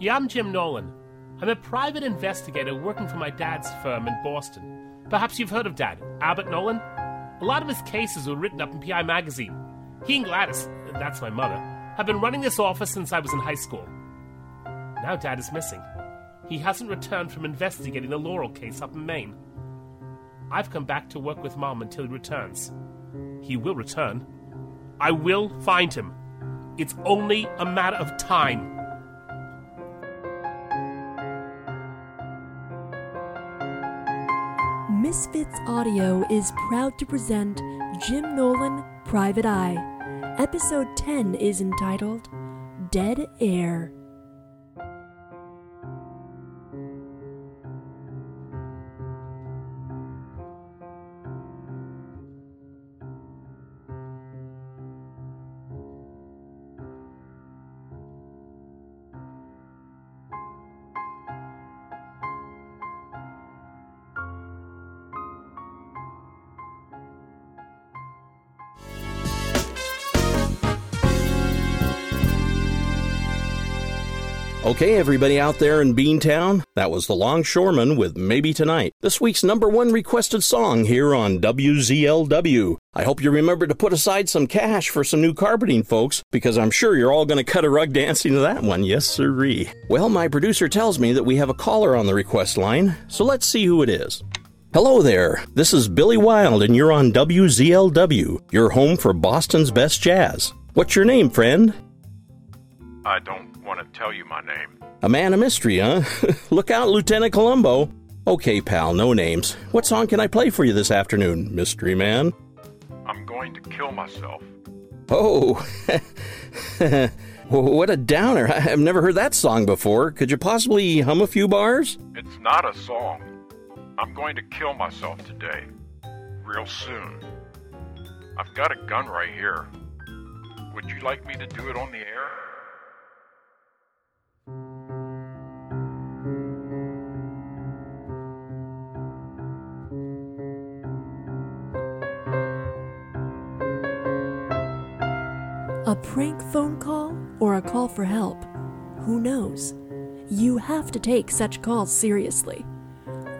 Yeah, I'm Jim Nolan. I'm a private investigator working for my dad's firm in Boston. Perhaps you've heard of Dad, Albert Nolan? A lot of his cases were written up in PI Magazine. He and Gladys, that's my mother, have been running this office since I was in high school. Now Dad is missing. He hasn't returned from investigating the Laurel case up in Maine. I've come back to work with Mom until he returns. He will return. I will find him. It's only a matter of time. Audio is proud to present Jim Nolan Private Eye. Episode 10 is entitled Dead Air. Okay, everybody out there in Beantown, that was The Longshoreman with Maybe Tonight, this week's number one requested song here on WZLW. I hope you remember to put aside some cash for some new carpeting, folks, because I'm sure you're all going to cut a rug dancing to that one, yes sirree. Well, my producer tells me that we have a caller on the request line, so let's see who it is. Hello there, this is Billy Wild, and you're on WZLW, your home for Boston's best jazz. What's your name, friend? I don't want to tell you my name. A man of mystery, huh? Look out, Lieutenant Columbo. Okay, pal, no names. What song can I play for you this afternoon, mystery man? I'm going to kill myself. Oh, what a downer. I've never heard that song before. Could you possibly hum a few bars? It's not a song. I'm going to kill myself today. Real soon. I've got a gun right here. Would you like me to do it on the air? A prank phone call or a call for help? Who knows? You have to take such calls seriously.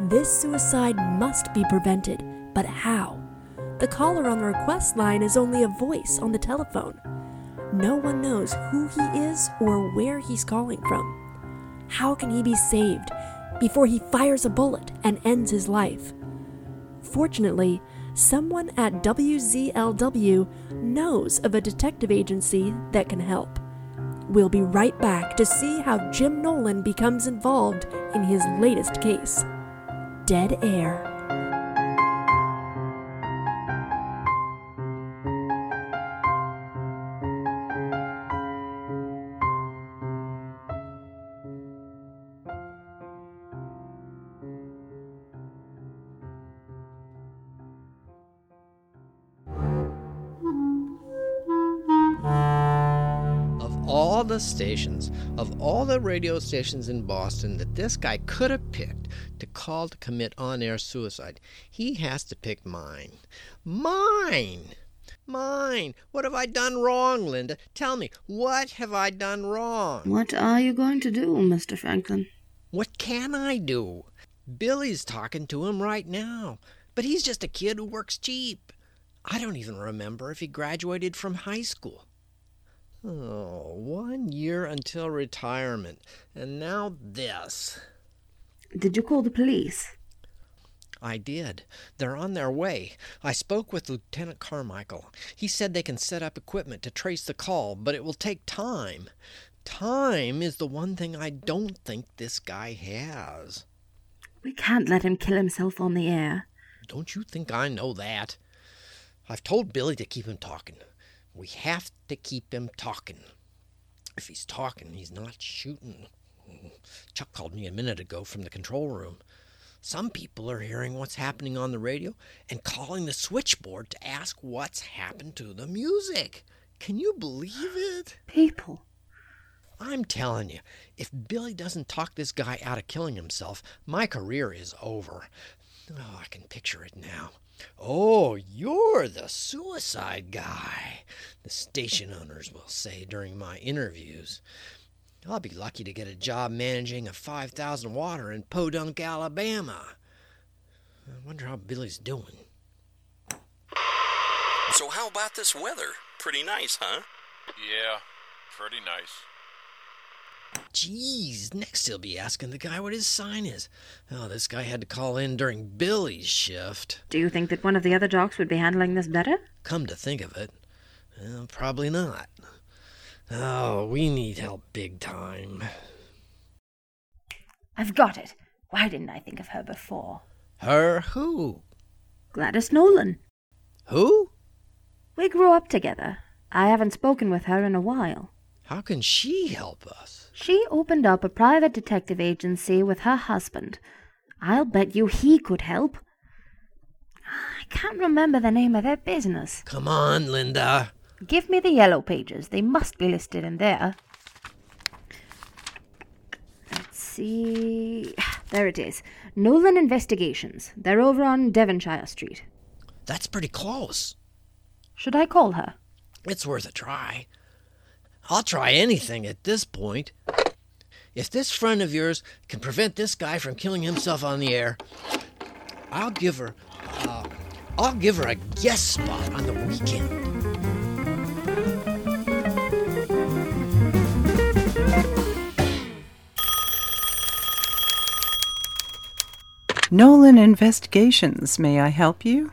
This suicide must be prevented, but how? The caller on the request line is only a voice on the telephone. No one knows who he is or where he's calling from. How can he be saved before he fires a bullet and ends his life? Fortunately, someone at WZLW knows of a detective agency that can help. We'll be right back to see how Jim Nolan becomes involved in his latest case Dead Air. Stations, of all the radio stations in Boston that this guy could have picked to call to commit on air suicide, he has to pick mine. Mine! Mine! What have I done wrong, Linda? Tell me, what have I done wrong? What are you going to do, Mr. Franklin? What can I do? Billy's talking to him right now, but he's just a kid who works cheap. I don't even remember if he graduated from high school. Oh, one year until retirement, and now this. Did you call the police? I did. They're on their way. I spoke with Lieutenant Carmichael. He said they can set up equipment to trace the call, but it will take time. Time is the one thing I don't think this guy has. We can't let him kill himself on the air. Don't you think I know that? I've told Billy to keep him talking. We have to keep him talking. If he's talking, he's not shooting. Chuck called me a minute ago from the control room. Some people are hearing what's happening on the radio and calling the switchboard to ask what's happened to the music. Can you believe it? People. I'm telling you, if Billy doesn't talk this guy out of killing himself, my career is over. Oh, I can picture it now. Oh, you're the suicide guy, the station owners will say during my interviews. I'll be lucky to get a job managing a 5,000 water in Podunk, Alabama. I wonder how Billy's doing. So, how about this weather? Pretty nice, huh? Yeah, pretty nice. Jeez, next he'll be asking the guy what his sign is. Oh, this guy had to call in during Billy's shift. Do you think that one of the other jocks would be handling this better? Come to think of it, well, probably not. Oh, we need help big time. I've got it. Why didn't I think of her before? Her who? Gladys Nolan. Who? We grew up together. I haven't spoken with her in a while. How can she help us? She opened up a private detective agency with her husband. I'll bet you he could help. I can't remember the name of their business. Come on, Linda. Give me the yellow pages. They must be listed in there. Let's see. There it is. Nolan Investigations. They're over on Devonshire Street. That's pretty close. Should I call her? It's worth a try. I'll try anything at this point. If this friend of yours can prevent this guy from killing himself on the air, I'll give her, uh, I'll give her a guest spot on the weekend. Nolan Investigations. May I help you?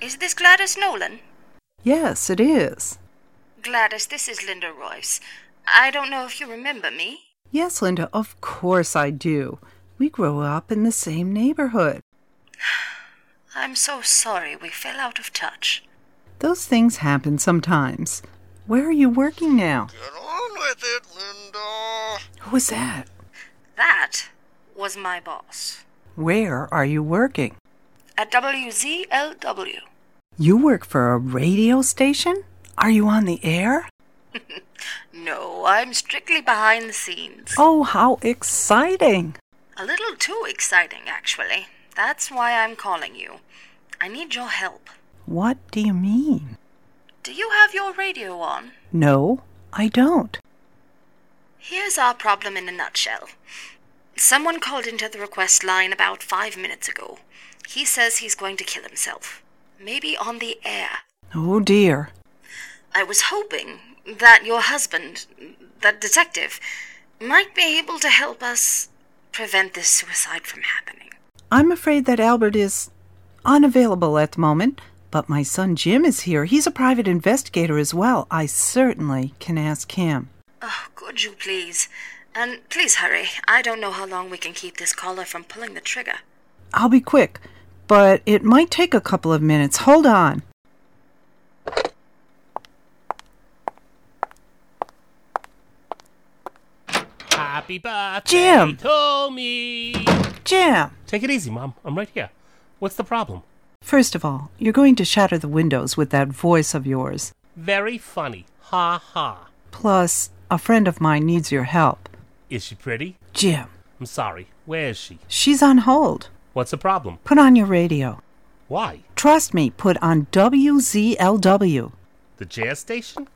Is this Gladys Nolan? Yes, it is. Gladys, this is Linda Royce. I don't know if you remember me. Yes, Linda, of course I do. We grew up in the same neighborhood. I'm so sorry we fell out of touch. Those things happen sometimes. Where are you working now? Get on with it, Linda. Who was that? That was my boss. Where are you working? At WZLW. You work for a radio station? Are you on the air? No, I'm strictly behind the scenes. Oh, how exciting! A little too exciting, actually. That's why I'm calling you. I need your help. What do you mean? Do you have your radio on? No, I don't. Here's our problem in a nutshell. Someone called into the request line about five minutes ago. He says he's going to kill himself. Maybe on the air. Oh dear. I was hoping that your husband, that detective, might be able to help us prevent this suicide from happening. I'm afraid that Albert is unavailable at the moment, but my son Jim is here. He's a private investigator as well. I certainly can ask him. Oh, could you please? And please hurry. I don't know how long we can keep this caller from pulling the trigger. I'll be quick, but it might take a couple of minutes. Hold on. Happy birthday Jim! to me. Jim! Take it easy, Mom. I'm right here. What's the problem? First of all, you're going to shatter the windows with that voice of yours. Very funny. Ha ha. Plus, a friend of mine needs your help. Is she pretty? Jim, I'm sorry. Where is she? she's on hold. What's the problem? Put on your radio. Why? Trust me, put on WZLW. The jazz station?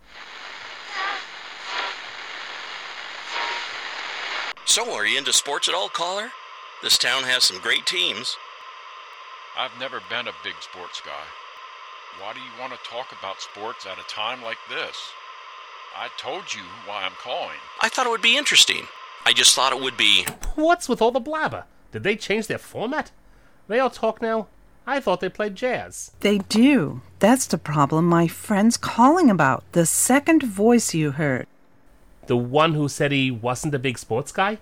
So, are you into sports at all, caller? This town has some great teams. I've never been a big sports guy. Why do you want to talk about sports at a time like this? I told you why I'm calling. I thought it would be interesting. I just thought it would be. What's with all the blabber? Did they change their format? They all talk now? I thought they played jazz. They do. That's the problem my friend's calling about. The second voice you heard. The one who said he wasn't a big sports guy?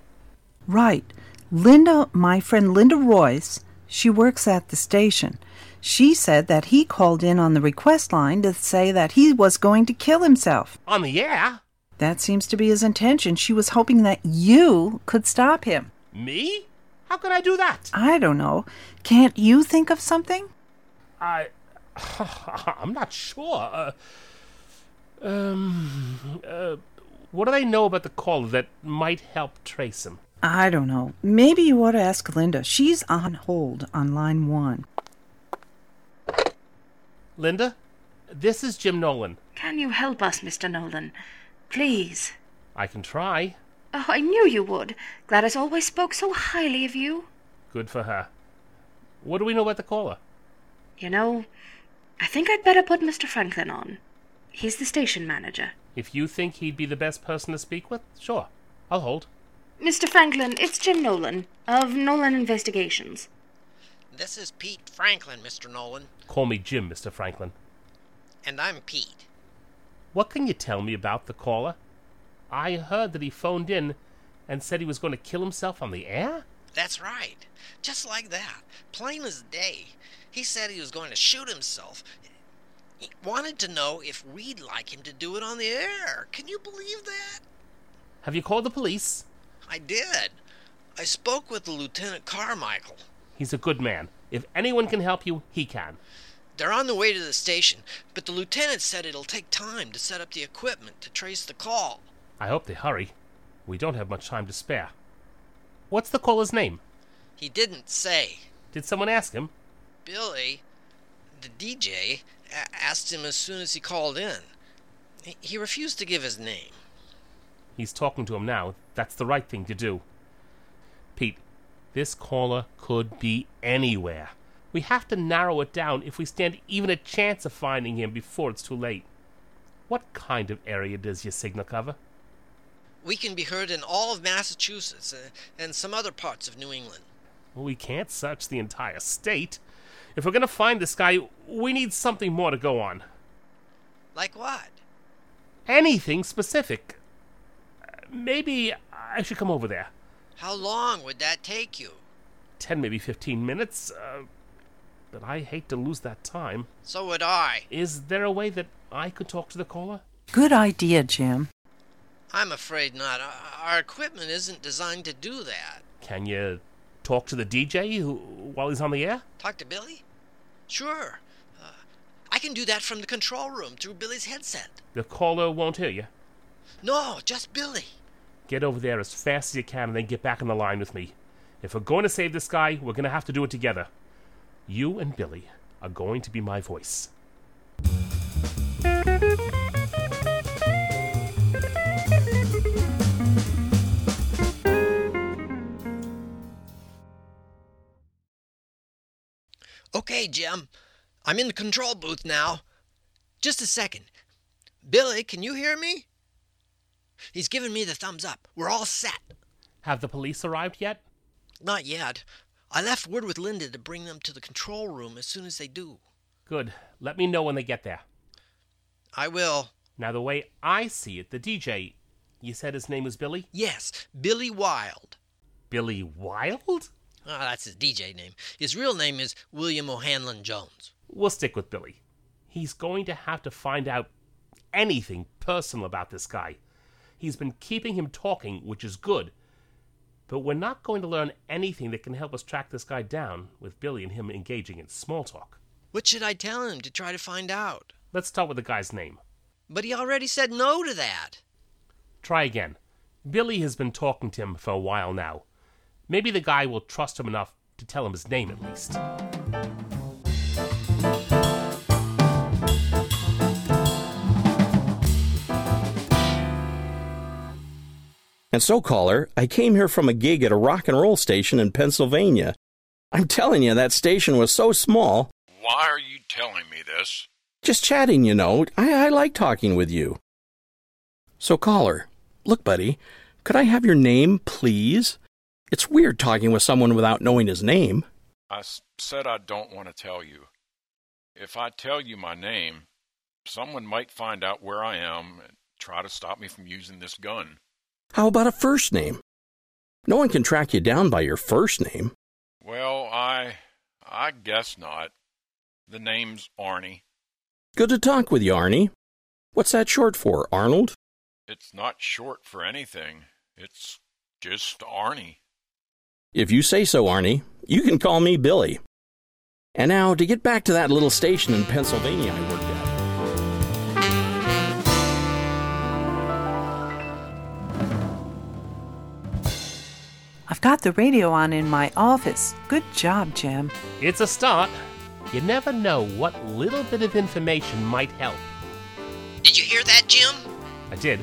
Right. Linda, my friend Linda Royce, she works at the station. She said that he called in on the request line to say that he was going to kill himself. On the air? That seems to be his intention. She was hoping that you could stop him. Me? How could I do that? I don't know. Can't you think of something? I. I'm not sure. Uh, um. Uh, what do they know about the caller that might help trace him? I don't know. Maybe you ought to ask Linda. She's on hold on line one. Linda, this is Jim Nolan. Can you help us, Mr. Nolan? Please. I can try. Oh, I knew you would. Gladys always spoke so highly of you. Good for her. What do we know about the caller? You know, I think I'd better put Mr. Franklin on. He's the station manager. If you think he'd be the best person to speak with, sure. I'll hold. Mr. Franklin, it's Jim Nolan of Nolan Investigations. This is Pete Franklin, Mr. Nolan. Call me Jim, Mr. Franklin. And I'm Pete. What can you tell me about the caller? I heard that he phoned in and said he was going to kill himself on the air? That's right. Just like that. Plain as day. He said he was going to shoot himself. He wanted to know if we'd like him to do it on the air. Can you believe that? Have you called the police? I did. I spoke with the Lieutenant Carmichael. He's a good man. If anyone can help you, he can. They're on the way to the station, but the lieutenant said it'll take time to set up the equipment to trace the call. I hope they hurry. We don't have much time to spare. What's the caller's name? He didn't say. Did someone ask him? Billy, the DJ, asked him as soon as he called in. He, refused to give his name. He's talking to him now. That's the right thing to do. Pete, this caller could be anywhere. We have to narrow it down if we stand even a chance of finding him before it's too late. What kind of area does your signal cover? We can be heard in all of Massachusetts uh, and some other parts of New England. Well, we can't search the entire state. If we're going to find this guy, we need something more to go on. Like what? Anything specific. Maybe I should come over there. How long would that take you? 10, maybe 15 minutes. Uh, but I hate to lose that time. So would I. Is there a way that I could talk to the caller? Good idea, Jim. I'm afraid not. Our- Our equipment isn't designed to do that. Can you talk to the DJ who, while he's on the air? Talk to Billy? Sure. Uh, I can do that from the control room through Billy's headset. The caller won't hear you. No, just Billy. Get over there as fast as you can and then get back on the line with me. If we're going to save this guy, we're going to have to do it together. You and Billy are going to be my voice. Okay, Jim. I'm in the control booth now. Just a second. Billy, can you hear me? He's giving me the thumbs up. We're all set. Have the police arrived yet? Not yet. I left word with Linda to bring them to the control room as soon as they do. Good. Let me know when they get there. I will. Now, the way I see it, the DJ, you said his name was Billy? Yes, Billy Wild. Billy Wild? Ah, that's his DJ name. His real name is William O'Hanlon Jones. We'll stick with Billy. He's going to have to find out anything personal about this guy. He's been keeping him talking, which is good. But we're not going to learn anything that can help us track this guy down with Billy and him engaging in small talk. What should I tell him to try to find out? Let's start with the guy's name. But he already said no to that. Try again. Billy has been talking to him for a while now. Maybe the guy will trust him enough to tell him his name at least. And so, caller, I came here from a gig at a rock and roll station in Pennsylvania. I'm telling you, that station was so small. Why are you telling me this? Just chatting, you know. I, I like talking with you. So, caller, look, buddy, could I have your name, please? It's weird talking with someone without knowing his name. I said I don't want to tell you. If I tell you my name, someone might find out where I am and try to stop me from using this gun. How about a first name? No one can track you down by your first name. Well, I. I guess not. The name's Arnie. Good to talk with you, Arnie. What's that short for, Arnold? It's not short for anything. It's just Arnie. If you say so, Arnie, you can call me Billy. And now, to get back to that little station in Pennsylvania I worked at. I've got the radio on in my office. Good job, Jim. It's a start. You never know what little bit of information might help. Did you hear that, Jim? I did.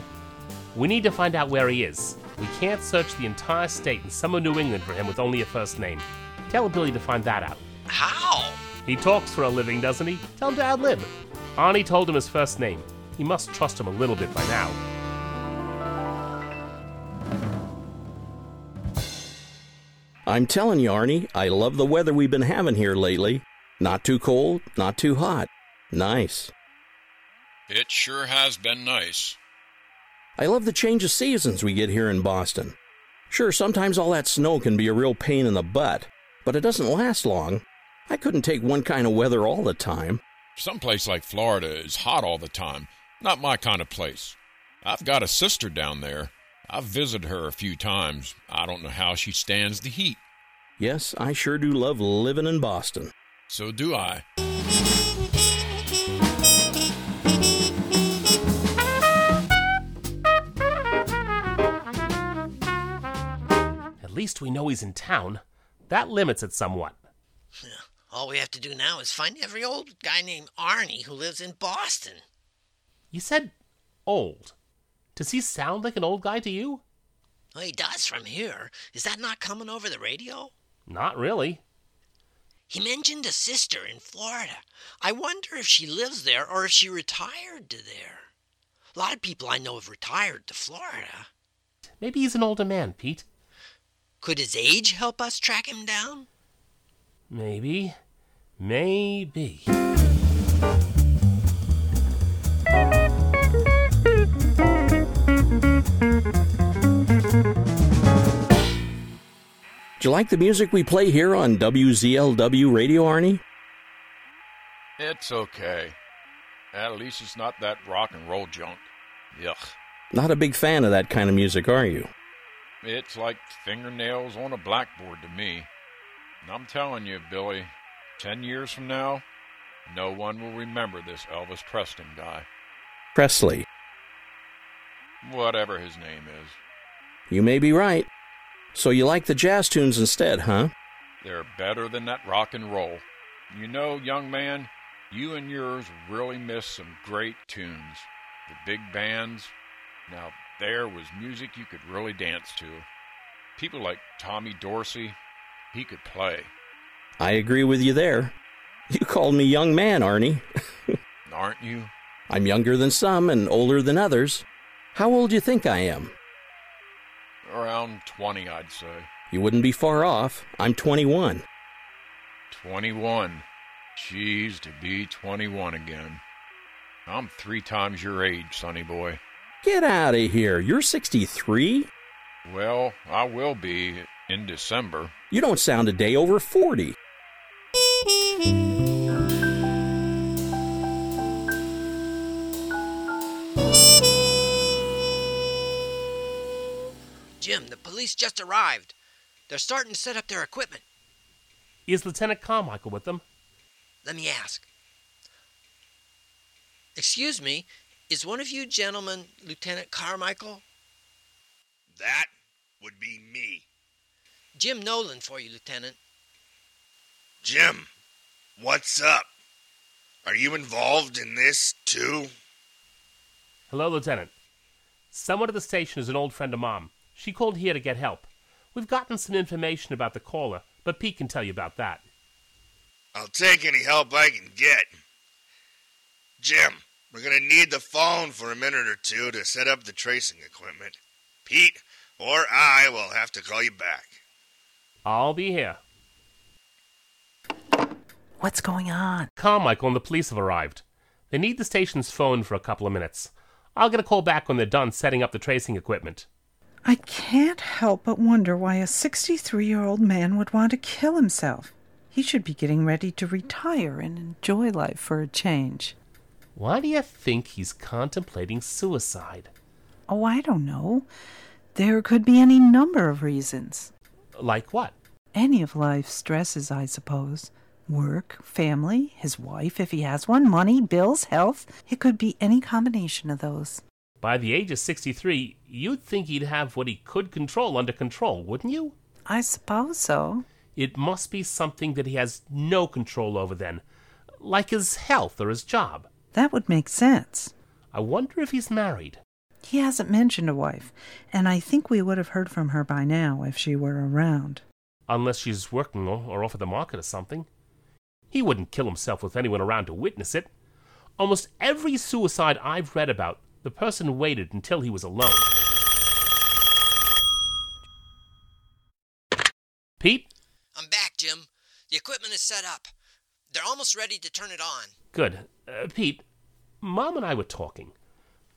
We need to find out where he is. We can't search the entire state and some of New England for him with only a first name. Tell Billy to find that out. How? He talks for a living, doesn't he? Tell him to ad lib. Arnie told him his first name. He must trust him a little bit by now. I'm telling you, Arnie, I love the weather we've been having here lately. Not too cold, not too hot. Nice. It sure has been nice. I love the change of seasons we get here in Boston. Sure, sometimes all that snow can be a real pain in the butt, but it doesn't last long. I couldn't take one kind of weather all the time. Some place like Florida is hot all the time. Not my kind of place. I've got a sister down there. I've visited her a few times. I don't know how she stands the heat. Yes, I sure do love living in Boston. So do I. least we know he's in town. That limits it somewhat. All we have to do now is find every old guy named Arnie who lives in Boston. You said old. Does he sound like an old guy to you? Well, he does from here. Is that not coming over the radio? Not really. He mentioned a sister in Florida. I wonder if she lives there or if she retired to there. A lot of people I know have retired to Florida. Maybe he's an older man, Pete. Could his age help us track him down? Maybe. Maybe. Do you like the music we play here on WZLW Radio, Arnie? It's okay. At least it's not that rock and roll junk. Yuck. Not a big fan of that kind of music, are you? It's like fingernails on a blackboard to me. And I'm telling you, Billy, ten years from now, no one will remember this Elvis Preston guy. Presley. Whatever his name is. You may be right. So you like the jazz tunes instead, huh? They're better than that rock and roll. You know, young man, you and yours really miss some great tunes. The big bands. Now, there was music you could really dance to. People like Tommy Dorsey, he could play. I agree with you there. You called me young man, Arnie. Aren't you? I'm younger than some and older than others. How old do you think I am? Around 20, I'd say. You wouldn't be far off. I'm 21. 21. Jeez, to be 21 again. I'm three times your age, sonny boy. Get out of here. You're 63? Well, I will be in December. You don't sound a day over 40. Jim, the police just arrived. They're starting to set up their equipment. Is Lieutenant Carmichael with them? Let me ask. Excuse me, is one of you gentlemen Lieutenant Carmichael? That would be me. Jim Nolan for you, Lieutenant. Jim, what's up? Are you involved in this too? Hello, Lieutenant. Someone at the station is an old friend of Mom. She called here to get help. We've gotten some information about the caller, but Pete can tell you about that. I'll take any help I can get. Jim, we're gonna need the phone for a minute or two to set up the tracing equipment. Pete or I will have to call you back. I'll be here. What's going on? Carmichael and the police have arrived. They need the station's phone for a couple of minutes. I'll get a call back when they're done setting up the tracing equipment. I can't help but wonder why a 63 year old man would want to kill himself. He should be getting ready to retire and enjoy life for a change. Why do you think he's contemplating suicide? Oh, I don't know. There could be any number of reasons. Like what? Any of life's stresses, I suppose. Work, family, his wife, if he has one, money, bills, health. It could be any combination of those. By the age of 63, you'd think he'd have what he could control under control, wouldn't you? I suppose so. It must be something that he has no control over then, like his health or his job. That would make sense. I wonder if he's married. He hasn't mentioned a wife, and I think we would have heard from her by now if she were around. Unless she's working or, or off at the market or something. He wouldn't kill himself with anyone around to witness it. Almost every suicide I've read about, the person waited until he was alone. Pete? I'm back, Jim. The equipment is set up. They're almost ready to turn it on. Good. Uh, Pete, Mom and I were talking.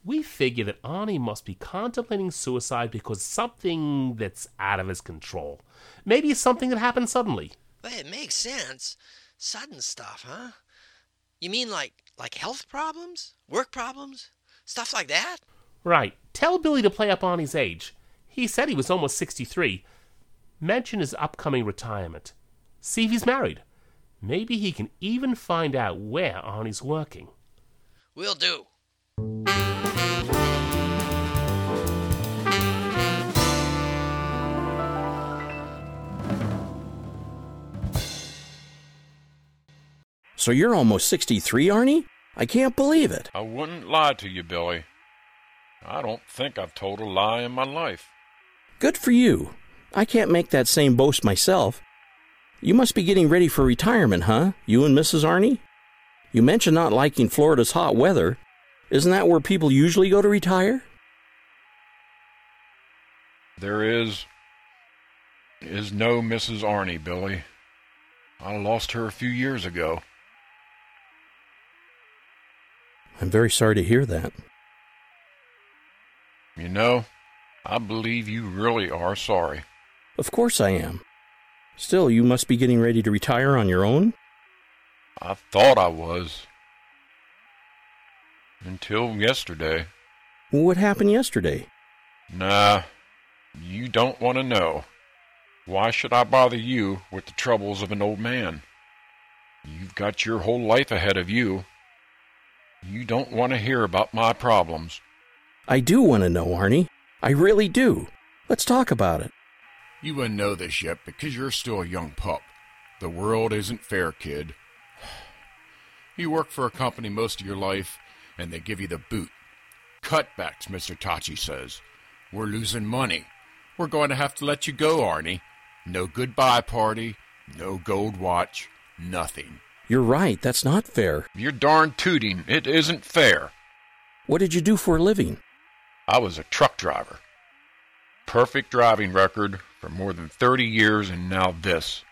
We figure that Arnie must be contemplating suicide because something that's out of his control. Maybe something that happened suddenly. But it makes sense. Sudden stuff, huh? You mean like like health problems? Work problems? Stuff like that? Right. Tell Billy to play up Arnie's age. He said he was almost 63. Mention his upcoming retirement. See if he's married. Maybe he can even find out where Arnie's working. We'll do. So you're almost 63, Arnie? I can't believe it. I wouldn't lie to you, Billy. I don't think I've told a lie in my life. Good for you. I can't make that same boast myself. You must be getting ready for retirement, huh? You and Mrs. Arnie? You mentioned not liking Florida's hot weather. Isn't that where people usually go to retire? There is. is no Mrs. Arnie, Billy. I lost her a few years ago. I'm very sorry to hear that. You know, I believe you really are sorry. Of course I am. Still, you must be getting ready to retire on your own? I thought I was. Until yesterday. What happened yesterday? Nah, you don't want to know. Why should I bother you with the troubles of an old man? You've got your whole life ahead of you. You don't want to hear about my problems. I do want to know, Arnie. I really do. Let's talk about it. You wouldn't know this yet because you're still a young pup. The world isn't fair, kid. You work for a company most of your life, and they give you the boot. Cutbacks, Mr. Tachi says. We're losing money. We're going to have to let you go, Arnie. No goodbye party, no gold watch, nothing. You're right. That's not fair. You're darn tooting. It isn't fair. What did you do for a living? I was a truck driver. Perfect driving record for more than 30 years, and now this.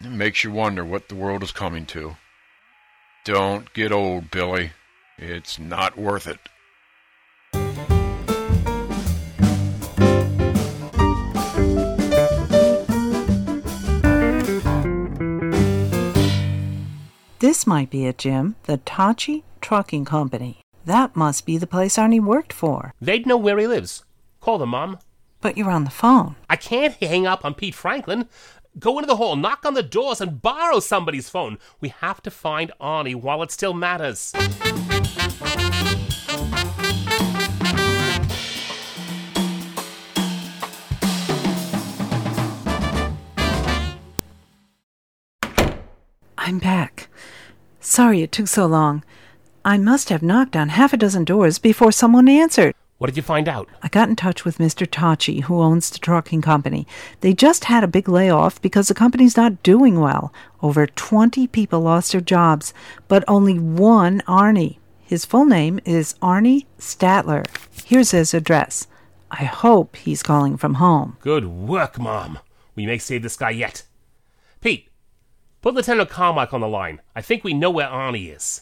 It makes you wonder what the world is coming to. Don't get old, Billy. It's not worth it. This might be it, Jim. The Tachi Trucking Company. That must be the place Arnie worked for. They'd know where he lives. Call them, Mom. But you're on the phone. I can't hang up on Pete Franklin. Go into the hall, knock on the doors, and borrow somebody's phone. We have to find Arnie while it still matters. I'm back. Sorry it took so long. I must have knocked on half a dozen doors before someone answered. What did you find out? I got in touch with Mr. Tachi, who owns the trucking company. They just had a big layoff because the company's not doing well. Over 20 people lost their jobs, but only one Arnie. His full name is Arnie Statler. Here's his address. I hope he's calling from home. Good work, Mom. We may save this guy yet. Pete, put Lieutenant Carmichael on the line. I think we know where Arnie is.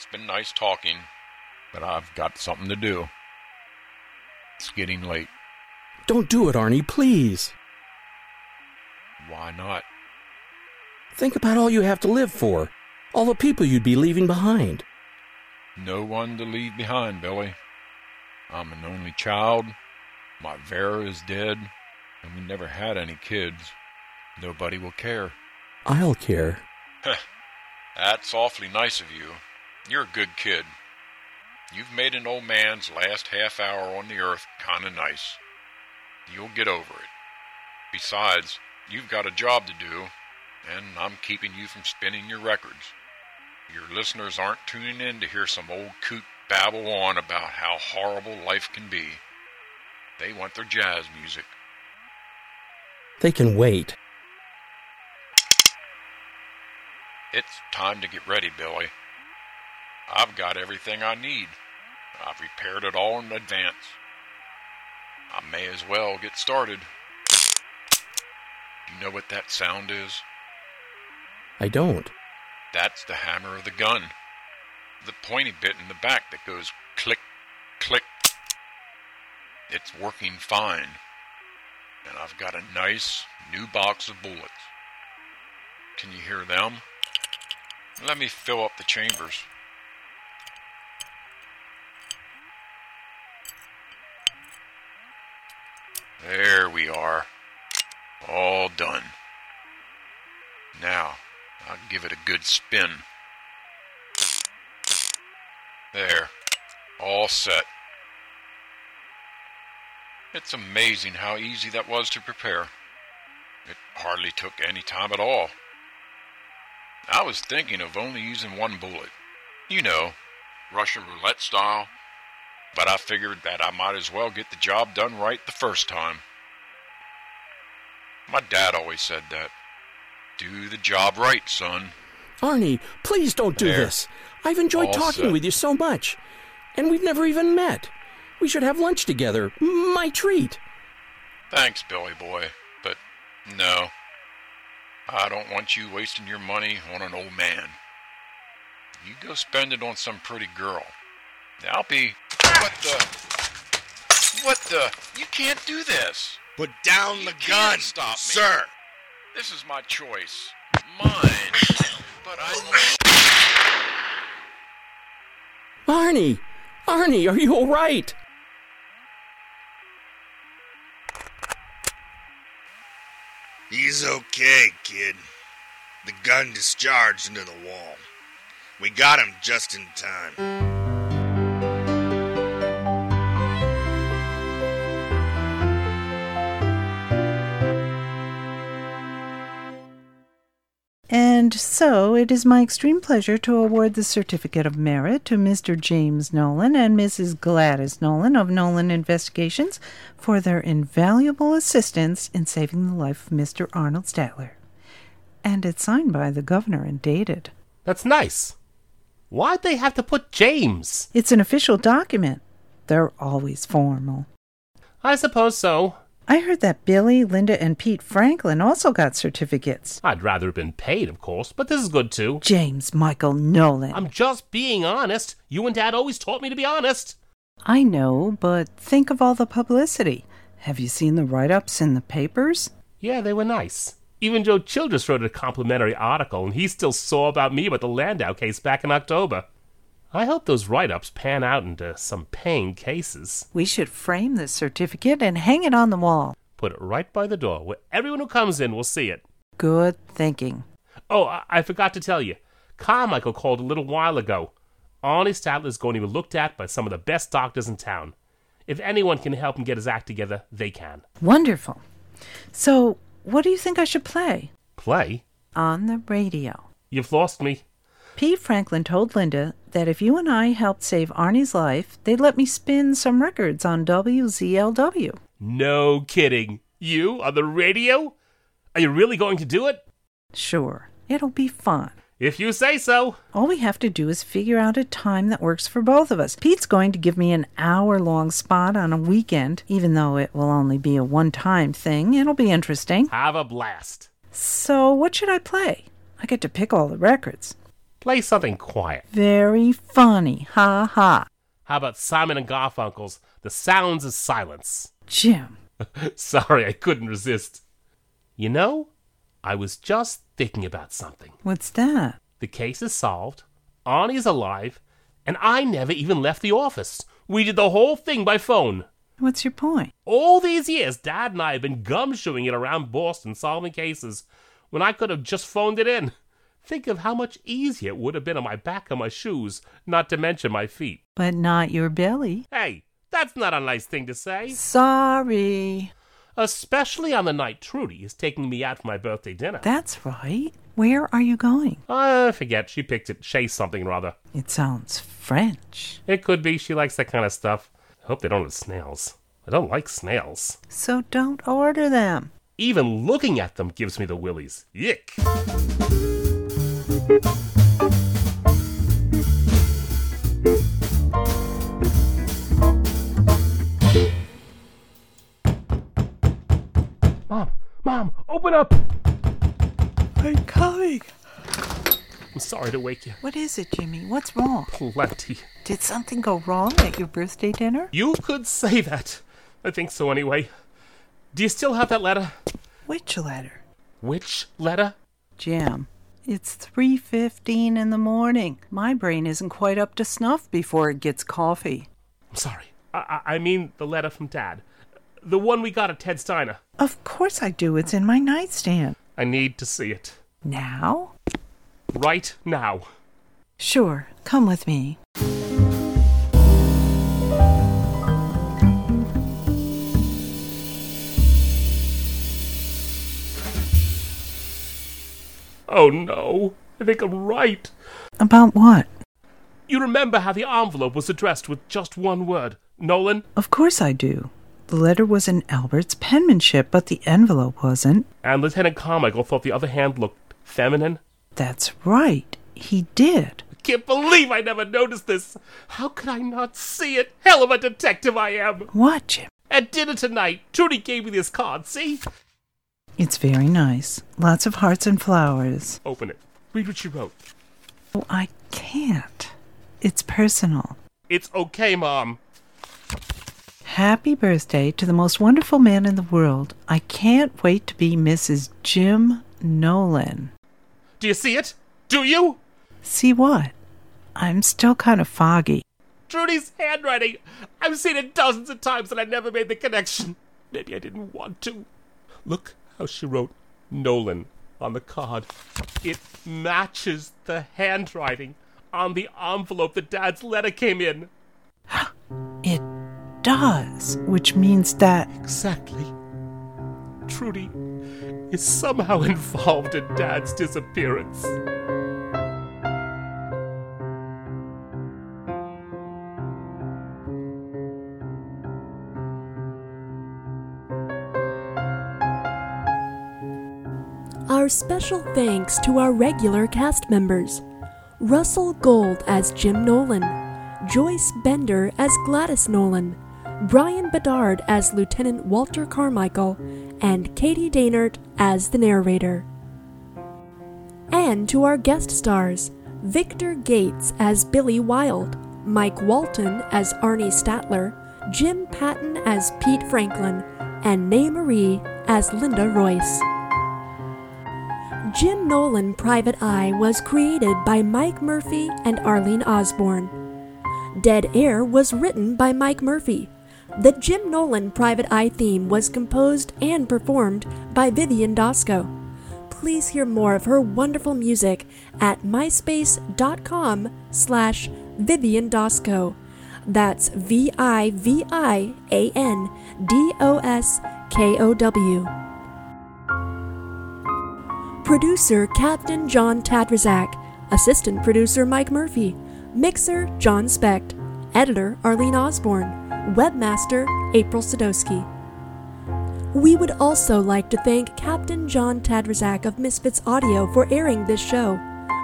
It's been nice talking, but I've got something to do. It's getting late. Don't do it, Arnie, please. Why not? Think about all you have to live for, all the people you'd be leaving behind. No one to leave behind, Billy. I'm an only child. My Vera is dead, and we never had any kids. Nobody will care. I'll care. That's awfully nice of you. You're a good kid. You've made an old man's last half hour on the earth kind of nice. You'll get over it. Besides, you've got a job to do, and I'm keeping you from spinning your records. Your listeners aren't tuning in to hear some old coot babble on about how horrible life can be. They want their jazz music. They can wait. It's time to get ready, Billy. I've got everything I need. I've repaired it all in advance. I may as well get started. You know what that sound is? I don't. That's the hammer of the gun. The pointy bit in the back that goes click, click. It's working fine. And I've got a nice new box of bullets. Can you hear them? Let me fill up the chambers. There we are. All done. Now, I'll give it a good spin. There. All set. It's amazing how easy that was to prepare. It hardly took any time at all. I was thinking of only using one bullet. You know, Russian roulette style. But I figured that I might as well get the job done right the first time. My dad always said that. Do the job right, son. Arnie, please don't do There. this. I've enjoyed All talking set. with you so much. And we've never even met. We should have lunch together. My treat. Thanks, Billy boy, but no. I don't want you wasting your money on an old man. You go spend it on some pretty girl. I'll be. What the? What the? You can't do this. Put down You the can't gun, stop me. sir. This is my choice. Mine. But I. Oh. Arnie! Arnie, are you all right? He's okay, kid. The gun discharged into the wall. We got him just in time. And so it is my extreme pleasure to award the Certificate of Merit to Mr. James Nolan and Mrs. Gladys Nolan of Nolan Investigations for their invaluable assistance in saving the life of Mr. Arnold Statler. And it's signed by the governor and dated. That's nice. Why'd they have to put James? It's an official document. They're always formal. I suppose so. I heard that Billy, Linda, and Pete Franklin also got certificates. I'd rather have been paid, of course, but this is good too. James Michael Nolan. I'm just being honest. You and Dad always taught me to be honest. I know, but think of all the publicity. Have you seen the write ups in the papers? Yeah, they were nice. Even Joe Childress wrote a complimentary article, and he still saw about me about the Landau case back in October. I hope those write ups pan out into some paying cases. We should frame this certificate and hang it on the wall. Put it right by the door where everyone who comes in will see it. Good thinking. Oh, I, I forgot to tell you. Carmichael called a little while ago. Arnie Statler is going to be looked at by some of the best doctors in town. If anyone can help him get his act together, they can. Wonderful. So, what do you think I should play? Play? On the radio. You've lost me. Pete Franklin told Linda that if you and I helped save Arnie's life, they'd let me spin some records on WZLW. No kidding. You on the radio? Are you really going to do it? Sure, it'll be fun. If you say so. All we have to do is figure out a time that works for both of us. Pete's going to give me an hour long spot on a weekend, even though it will only be a one time thing. It'll be interesting. Have a blast. So, what should I play? I get to pick all the records. Play something quiet. Very funny. Ha ha. How about Simon and Garfunkel's The Sounds of Silence? Jim. Sorry, I couldn't resist. You know, I was just thinking about something. What's that? The case is solved, Arnie's alive, and I never even left the office. We did the whole thing by phone. What's your point? All these years, Dad and I have been gumshoeing it around Boston solving cases when I could have just phoned it in. Think of how much easier it would have been on my back and my shoes, not to mention my feet. But not your belly. Hey, that's not a nice thing to say. Sorry. Especially on the night Trudy is taking me out for my birthday dinner. That's right. Where are you going? I forget. She picked it. Chase something or other. It sounds French. It could be. She likes that kind of stuff. I hope they don't have snails. I don't like snails. So don't order them. Even looking at them gives me the willies. Yick. Mom, Mom, open up! I'm coming. I'm sorry to wake you. What is it, Jimmy? What's wrong? Plenty. Did something go wrong at your birthday dinner? You could say that. I think so anyway. Do you still have that letter? Which letter? Which letter? Jim, it's 3:15 in the morning. My brain isn't quite up to snuff before it gets coffee. I'm sorry. I, I, I mean the letter from Dad. The one we got at Ted Steiner. Of course I do. It's in my nightstand. I need to see it. Now? Right now. Sure. Come with me. Oh no. I think I'm right. About what? You remember how the envelope was addressed with just one word Nolan? Of course I do. The letter was in Albert's penmanship, but the envelope wasn't. And Lieutenant Carmichael thought the other hand looked feminine? That's right. He did. I can't believe I never noticed this. How could I not see it? Hell of a detective I am. What, Jim? At dinner tonight, Trudy gave me this card, see? It's very nice. Lots of hearts and flowers. Open it. Read what she wrote. Oh, I can't. It's personal. It's okay, Mom. Happy birthday to the most wonderful man in the world. I can't wait to be Mrs. Jim Nolan. Do you see it? Do you? See what? I'm still kind of foggy. Trudy's handwriting. I've seen it dozens of times and I never made the connection. Maybe I didn't want to. Look how she wrote Nolan on the card. It matches the handwriting on the envelope that Dad's letter came in. It does, which means that. Exactly. Trudy is somehow involved in Dad's disappearance. Special thanks to our regular cast members Russell Gold as Jim Nolan, Joyce Bender as Gladys Nolan, Brian Bedard as Lieutenant Walter Carmichael, and Katie Daynard as the narrator. And to our guest stars Victor Gates as Billy Wild, Mike Walton as Arnie Statler, Jim Patton as Pete Franklin, and Nay Marie as Linda Royce. Jim Nolan Private Eye was created by Mike Murphy and Arlene Osborne. Dead Air was written by Mike Murphy. The Jim Nolan Private Eye theme was composed and performed by Vivian Doskow. Please hear more of her wonderful music at myspace.com slash Vivian Doskow. That's V-I-V-I-A-N-D-O-S-K-O-W. Producer Captain John Tadrazak. Assistant producer Mike Murphy. Mixer John Specht. Editor Arlene Osborne. Webmaster April Sadowski. We would also like to thank Captain John Tadrazak of Misfits Audio for airing this show.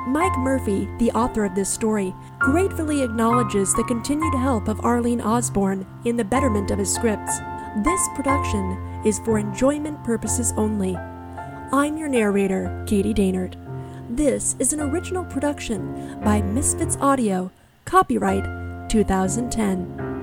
Mike Murphy, the author of this story, gratefully acknowledges the continued help of Arlene Osborne in the betterment of his scripts. This production is for enjoyment purposes only. I'm your narrator, Katie Daynard. This is an original production by Misfits Audio, copyright 2010.